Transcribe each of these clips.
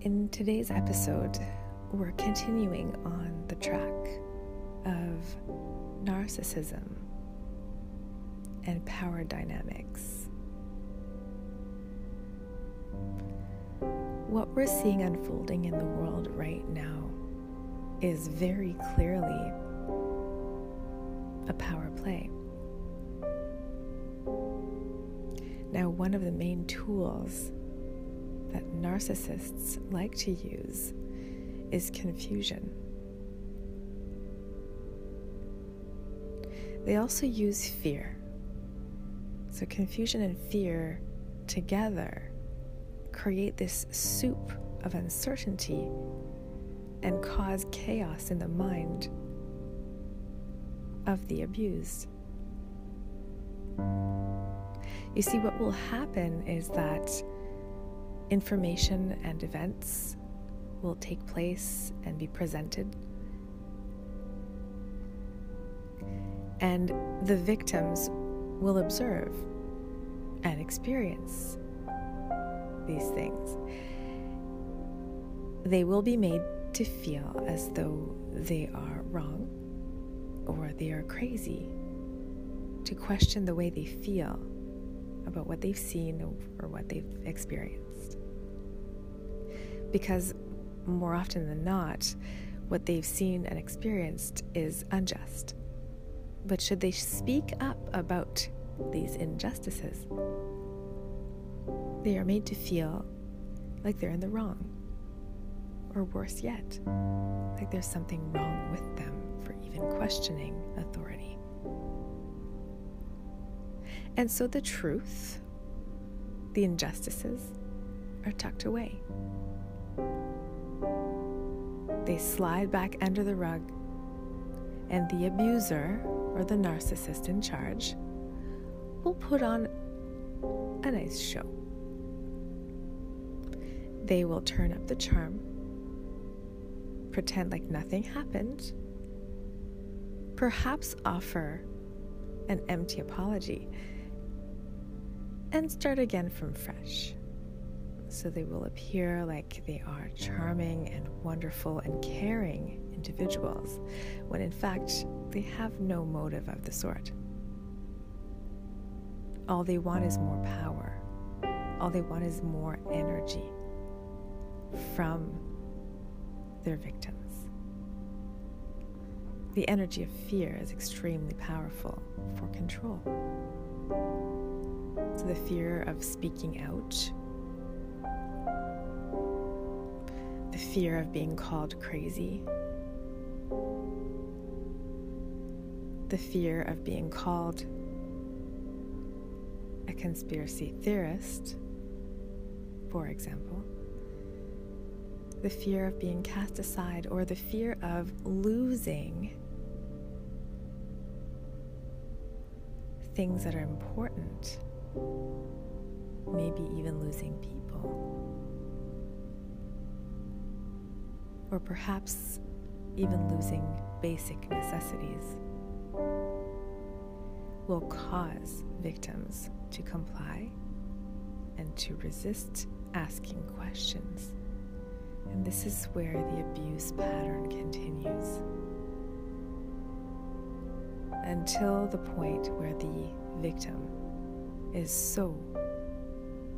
In today's episode, we're continuing on the track of narcissism and power dynamics. What we're seeing unfolding in the world right now is very clearly a power play. Now, one of the main tools that narcissists like to use is confusion. They also use fear. So, confusion and fear together create this soup of uncertainty and cause chaos in the mind of the abused. You see, what will happen is that information and events will take place and be presented. And the victims will observe and experience these things. They will be made to feel as though they are wrong or they are crazy, to question the way they feel about what they've seen or what they've experienced. Because more often than not, what they've seen and experienced is unjust. But should they speak up about these injustices, they are made to feel like they're in the wrong. Or worse yet, like there's something wrong with them for even questioning authority. And so the truth, the injustices, are tucked away. They slide back under the rug, and the abuser or the narcissist in charge will put on a nice show. They will turn up the charm, pretend like nothing happened, perhaps offer an empty apology, and start again from fresh. So they will appear like they are charming and wonderful and caring individuals, when in fact they have no motive of the sort. All they want is more power. All they want is more energy from their victims. The energy of fear is extremely powerful for control. So, the fear of speaking out, the fear of being called crazy, the fear of being called a conspiracy theorist, for example. The fear of being cast aside or the fear of losing things that are important, maybe even losing people, or perhaps even losing basic necessities, will cause victims to comply and to resist asking questions. And this is where the abuse pattern continues until the point where the victim is so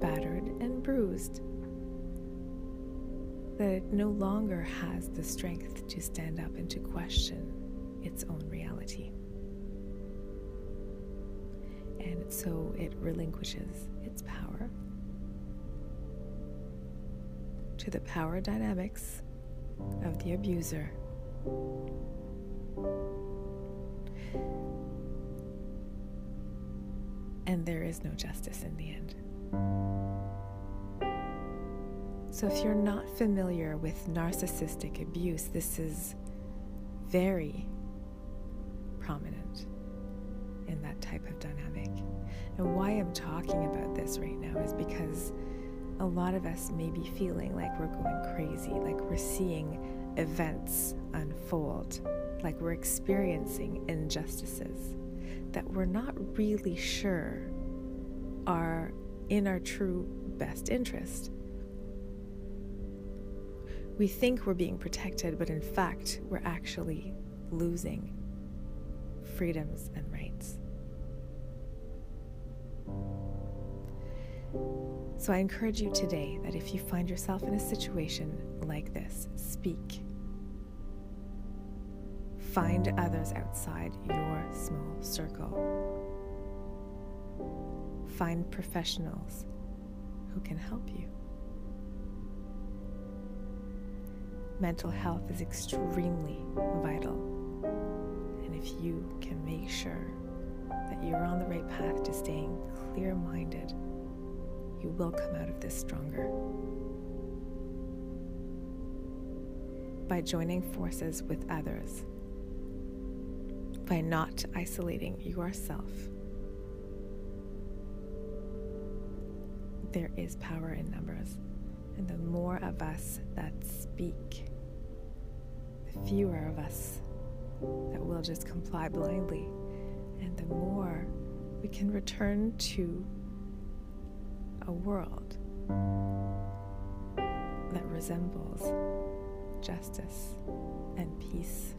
battered and bruised that it no longer has the strength to stand up and to question its own reality. And so it relinquishes its power to the power dynamics of the abuser. And there is no justice in the end. So, if you're not familiar with narcissistic abuse, this is very prominent in that type of dynamic. And why I'm talking about this right now is because a lot of us may be feeling like we're going crazy, like we're seeing events unfold, like we're experiencing injustices. That we're not really sure are in our true best interest. We think we're being protected, but in fact, we're actually losing freedoms and rights. So I encourage you today that if you find yourself in a situation like this, speak. Find others outside your small circle. Find professionals who can help you. Mental health is extremely vital. And if you can make sure that you're on the right path to staying clear minded, you will come out of this stronger. By joining forces with others, by not isolating yourself, there is power in numbers. And the more of us that speak, the fewer of us that will just comply blindly, and the more we can return to a world that resembles justice and peace